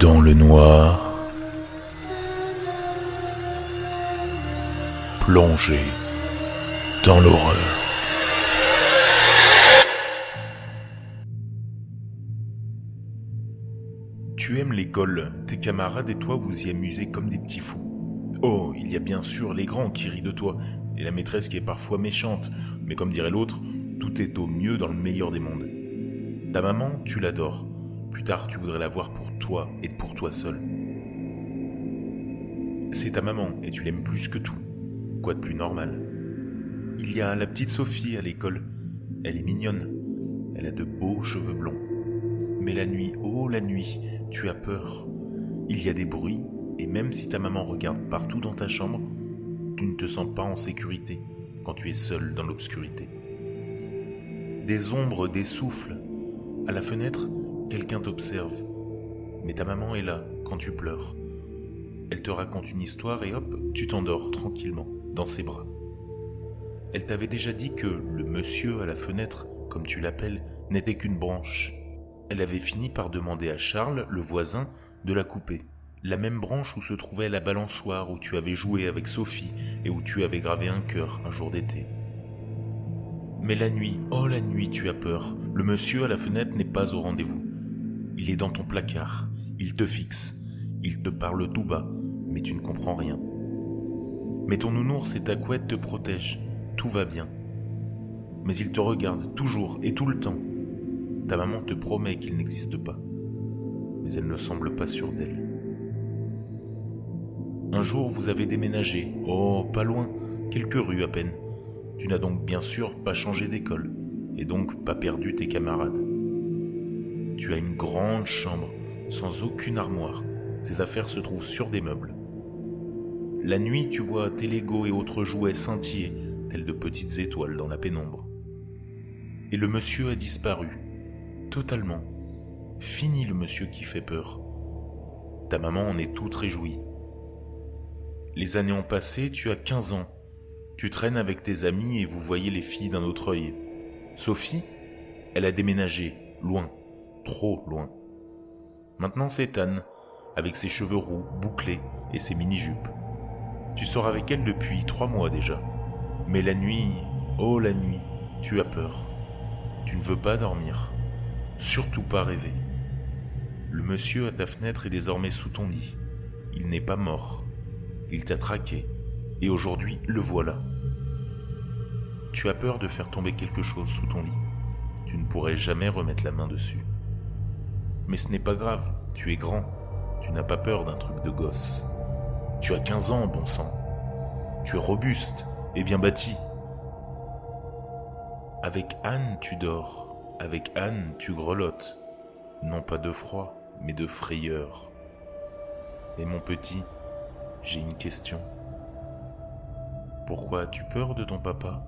dans le noir, plongé dans l'horreur. Tu aimes l'école, tes camarades et toi vous y amusez comme des petits fous. Oh, il y a bien sûr les grands qui rient de toi, et la maîtresse qui est parfois méchante, mais comme dirait l'autre, tout est au mieux dans le meilleur des mondes. Ta maman, tu l'adores. Plus tard, tu voudrais la voir pour toi et pour toi seul. C'est ta maman et tu l'aimes plus que tout. Quoi de plus normal? Il y a la petite Sophie à l'école. Elle est mignonne. Elle a de beaux cheveux blonds. Mais la nuit, oh la nuit, tu as peur. Il y a des bruits et même si ta maman regarde partout dans ta chambre, tu ne te sens pas en sécurité quand tu es seul dans l'obscurité. Des ombres, des souffles. À la fenêtre, quelqu'un t'observe. Mais ta maman est là quand tu pleures. Elle te raconte une histoire et hop, tu t'endors tranquillement dans ses bras. Elle t'avait déjà dit que le monsieur à la fenêtre, comme tu l'appelles, n'était qu'une branche. Elle avait fini par demander à Charles, le voisin, de la couper. La même branche où se trouvait la balançoire où tu avais joué avec Sophie et où tu avais gravé un cœur un jour d'été. Mais la nuit, oh la nuit, tu as peur. Le monsieur à la fenêtre n'est pas au rendez-vous. Il est dans ton placard, il te fixe, il te parle tout bas, mais tu ne comprends rien. Mais ton nounours et ta couette te protègent, tout va bien. Mais il te regarde toujours et tout le temps. Ta maman te promet qu'il n'existe pas, mais elle ne semble pas sûre d'elle. Un jour, vous avez déménagé, oh, pas loin, quelques rues à peine. Tu n'as donc bien sûr pas changé d'école, et donc pas perdu tes camarades. Tu as une grande chambre, sans aucune armoire. Tes affaires se trouvent sur des meubles. La nuit, tu vois tes Legos et autres jouets scintiller, tels de petites étoiles dans la pénombre. Et le monsieur a disparu, totalement. Fini le monsieur qui fait peur. Ta maman en est toute réjouie. Les années ont passé, tu as 15 ans. Tu traînes avec tes amis et vous voyez les filles d'un autre œil. Sophie, elle a déménagé, loin, trop loin. Maintenant c'est Anne, avec ses cheveux roux, bouclés et ses mini-jupes. Tu sors avec elle depuis trois mois déjà. Mais la nuit, oh la nuit, tu as peur. Tu ne veux pas dormir. Surtout pas rêver. Le monsieur à ta fenêtre est désormais sous ton lit. Il n'est pas mort. Il t'a traqué. Et aujourd'hui, le voilà. Tu as peur de faire tomber quelque chose sous ton lit. Tu ne pourrais jamais remettre la main dessus. Mais ce n'est pas grave, tu es grand. Tu n'as pas peur d'un truc de gosse. Tu as 15 ans, bon sang. Tu es robuste et bien bâti. Avec Anne, tu dors. Avec Anne, tu grelottes. Non pas de froid, mais de frayeur. Et mon petit, j'ai une question. Pourquoi as-tu peur de ton papa?